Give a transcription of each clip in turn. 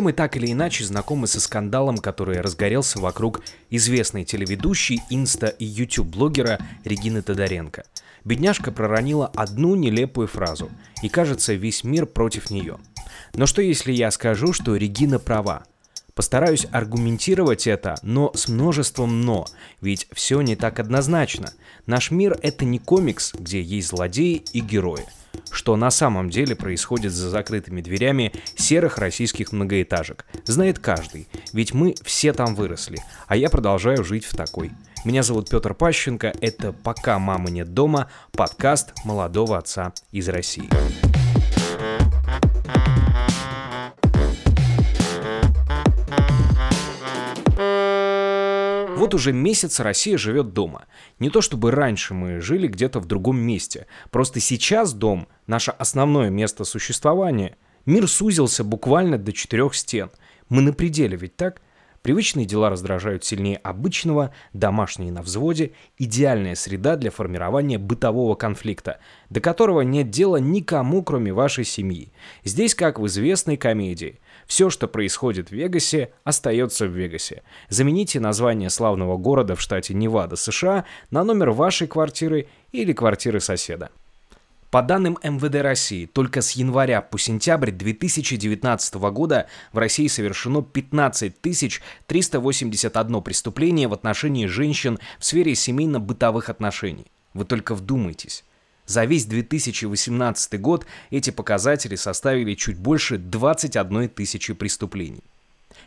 Все мы так или иначе знакомы со скандалом, который разгорелся вокруг известной телеведущей, инста и YouTube-блогера Регины Тодоренко. Бедняжка проронила одну нелепую фразу, и кажется, весь мир против нее. Но что если я скажу, что Регина права? Постараюсь аргументировать это, но с множеством «но», ведь все не так однозначно. Наш мир — это не комикс, где есть злодеи и герои — что на самом деле происходит за закрытыми дверями серых российских многоэтажек. Знает каждый, ведь мы все там выросли, а я продолжаю жить в такой. Меня зовут Петр Пащенко, это «Пока мамы нет дома» подкаст молодого отца из России. Вот уже месяц Россия живет дома. Не то чтобы раньше мы жили где-то в другом месте. Просто сейчас дом — наше основное место существования. Мир сузился буквально до четырех стен. Мы на пределе, ведь так? Привычные дела раздражают сильнее обычного, домашние на взводе, идеальная среда для формирования бытового конфликта, до которого нет дела никому, кроме вашей семьи. Здесь, как в известной комедии – все, что происходит в Вегасе, остается в Вегасе. Замените название славного города в штате Невада, США на номер вашей квартиры или квартиры соседа. По данным МВД России, только с января по сентябрь 2019 года в России совершено 15 381 преступление в отношении женщин в сфере семейно-бытовых отношений. Вы только вдумайтесь. За весь 2018 год эти показатели составили чуть больше 21 тысячи преступлений.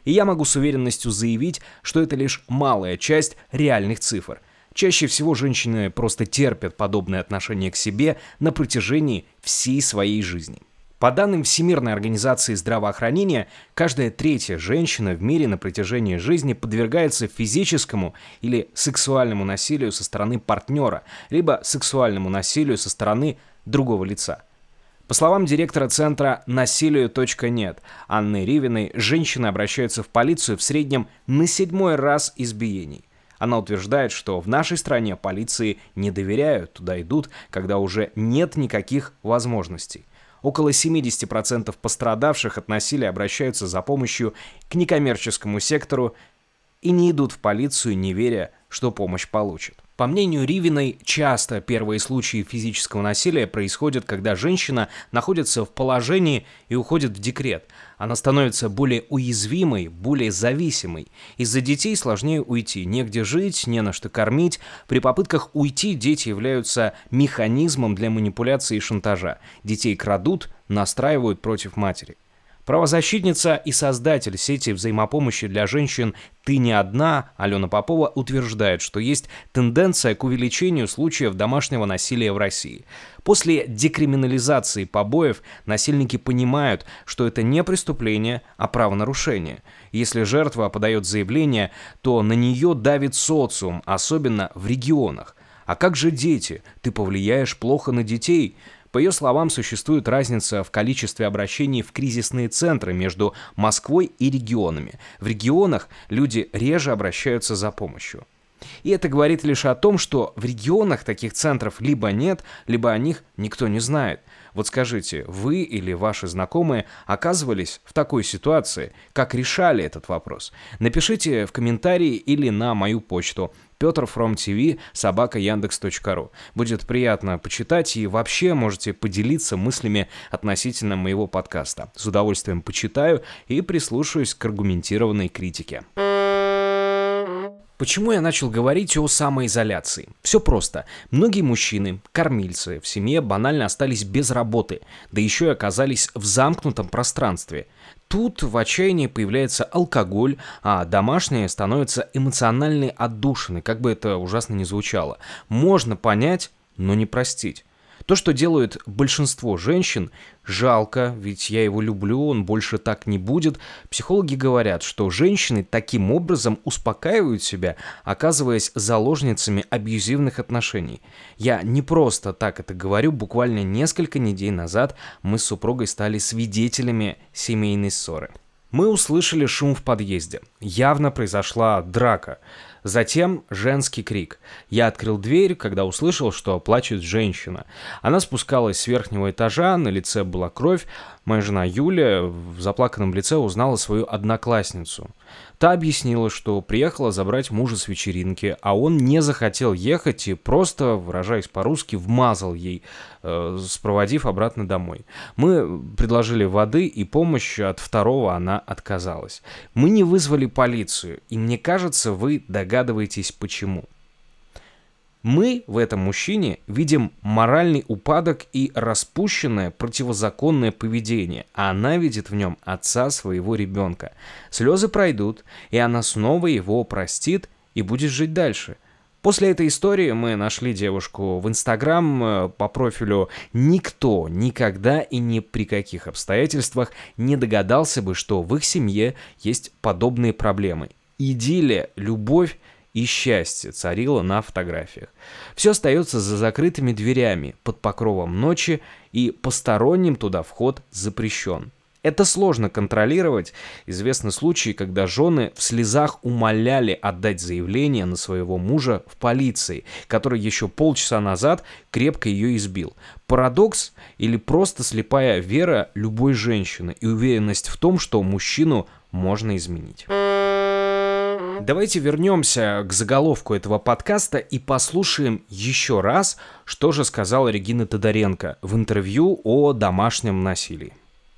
И я могу с уверенностью заявить, что это лишь малая часть реальных цифр. Чаще всего женщины просто терпят подобное отношение к себе на протяжении всей своей жизни. По данным Всемирной организации здравоохранения, каждая третья женщина в мире на протяжении жизни подвергается физическому или сексуальному насилию со стороны партнера, либо сексуальному насилию со стороны другого лица. По словам директора центра «Насилию.нет» Анны Ривиной, женщины обращаются в полицию в среднем на седьмой раз избиений. Она утверждает, что в нашей стране полиции не доверяют, туда идут, когда уже нет никаких возможностей. Около 70% пострадавших от насилия обращаются за помощью к некоммерческому сектору и не идут в полицию, не веря, что помощь получат. По мнению Ривиной, часто первые случаи физического насилия происходят, когда женщина находится в положении и уходит в декрет. Она становится более уязвимой, более зависимой. Из-за детей сложнее уйти. Негде жить, не на что кормить. При попытках уйти дети являются механизмом для манипуляции и шантажа. Детей крадут, настраивают против матери. Правозащитница и создатель сети взаимопомощи для женщин «Ты не одна» Алена Попова утверждает, что есть тенденция к увеличению случаев домашнего насилия в России. После декриминализации побоев насильники понимают, что это не преступление, а правонарушение. Если жертва подает заявление, то на нее давит социум, особенно в регионах. А как же дети? Ты повлияешь плохо на детей? По ее словам, существует разница в количестве обращений в кризисные центры между Москвой и регионами. В регионах люди реже обращаются за помощью. И это говорит лишь о том, что в регионах таких центров либо нет, либо о них никто не знает. Вот скажите, вы или ваши знакомые оказывались в такой ситуации? Как решали этот вопрос? Напишите в комментарии или на мою почту Петр From TV, собака Яндекс.ру. Будет приятно почитать и вообще можете поделиться мыслями относительно моего подкаста. С удовольствием почитаю и прислушаюсь к аргументированной критике. Почему я начал говорить о самоизоляции? Все просто. Многие мужчины, кормильцы в семье банально остались без работы, да еще и оказались в замкнутом пространстве. Тут в отчаянии появляется алкоголь, а домашние становятся эмоциональной отдушиной, как бы это ужасно ни звучало. Можно понять, но не простить. То, что делают большинство женщин, жалко, ведь я его люблю, он больше так не будет. Психологи говорят, что женщины таким образом успокаивают себя, оказываясь заложницами абьюзивных отношений. Я не просто так это говорю, буквально несколько недель назад мы с супругой стали свидетелями семейной ссоры. Мы услышали шум в подъезде. Явно произошла драка. Затем женский крик. Я открыл дверь, когда услышал, что плачет женщина. Она спускалась с верхнего этажа, на лице была кровь. Моя жена Юля в заплаканном лице узнала свою одноклассницу. Та объяснила, что приехала забрать мужа с вечеринки, а он не захотел ехать и просто, выражаясь по-русски, вмазал ей, э, спроводив обратно домой. Мы предложили воды и помощь, от второго она отказалась. Мы не вызвали полицию, и мне кажется, вы догадываетесь почему. Мы в этом мужчине видим моральный упадок и распущенное противозаконное поведение, а она видит в нем отца своего ребенка. Слезы пройдут, и она снова его простит и будет жить дальше. После этой истории мы нашли девушку в Инстаграм э, по профилю «Никто никогда и ни при каких обстоятельствах не догадался бы, что в их семье есть подобные проблемы. Идиллия, любовь и счастье царило на фотографиях. Все остается за закрытыми дверями, под покровом ночи, и посторонним туда вход запрещен. Это сложно контролировать. Известны случаи, когда жены в слезах умоляли отдать заявление на своего мужа в полиции, который еще полчаса назад крепко ее избил. Парадокс или просто слепая вера любой женщины и уверенность в том, что мужчину можно изменить. Давайте вернемся к заголовку этого подкаста и послушаем еще раз, что же сказала Регина Тодоренко в интервью о домашнем насилии.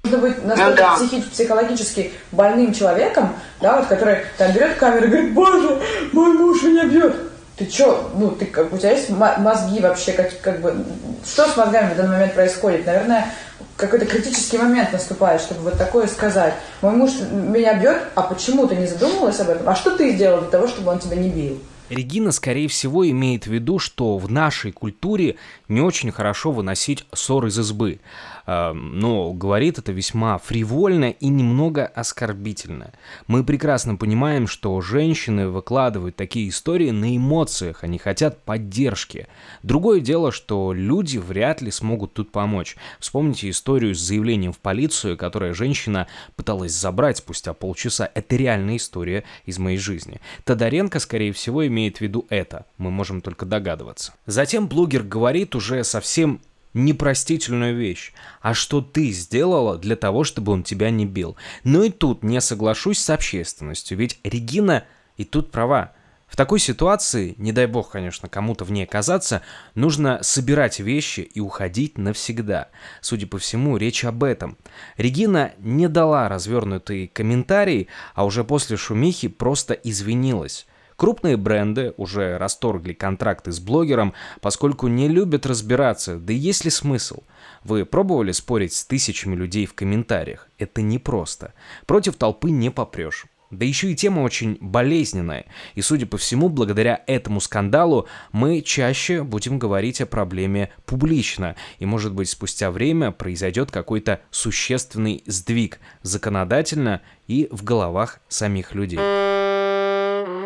Нужно быть настолько ну, да. психи- психологически больным человеком, да, вот, который там берет камеру и говорит, боже, мой муж меня бьет. Ты чё, ну, ты, как, у тебя есть мозги вообще, как, как бы, что с мозгами в данный момент происходит? Наверное, какой-то критический момент наступает, чтобы вот такое сказать. Мой муж меня бьет, а почему ты не задумывалась об этом? А что ты сделал для того, чтобы он тебя не бил? Регина, скорее всего, имеет в виду, что в нашей культуре не очень хорошо выносить ссор из избы. Эм, но говорит это весьма фривольно и немного оскорбительно. Мы прекрасно понимаем, что женщины выкладывают такие истории на эмоциях, они хотят поддержки. Другое дело, что люди вряд ли смогут тут помочь. Вспомните историю с заявлением в полицию, которая женщина пыталась забрать спустя полчаса. Это реальная история из моей жизни. Тодоренко, скорее всего, имеет в виду это. Мы можем только догадываться. Затем блогер говорит уже совсем непростительную вещь. А что ты сделала для того, чтобы он тебя не бил? Но и тут не соглашусь с общественностью, ведь Регина и тут права. В такой ситуации, не дай бог, конечно, кому-то в ней оказаться, нужно собирать вещи и уходить навсегда. Судя по всему, речь об этом. Регина не дала развернутый комментарий, а уже после шумихи просто извинилась. Крупные бренды уже расторгли контракты с блогером, поскольку не любят разбираться, да и есть ли смысл? Вы пробовали спорить с тысячами людей в комментариях? Это непросто. Против толпы не попрешь. Да еще и тема очень болезненная. И, судя по всему, благодаря этому скандалу мы чаще будем говорить о проблеме публично. И, может быть, спустя время произойдет какой-то существенный сдвиг законодательно и в головах самих людей.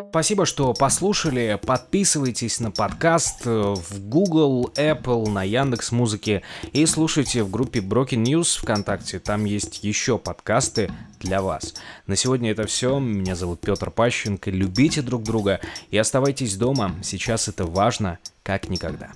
Спасибо, что послушали. Подписывайтесь на подкаст в Google, Apple, на Яндекс Музыке и слушайте в группе Broken News ВКонтакте. Там есть еще подкасты для вас. На сегодня это все. Меня зовут Петр Пащенко. Любите друг друга и оставайтесь дома. Сейчас это важно, как никогда.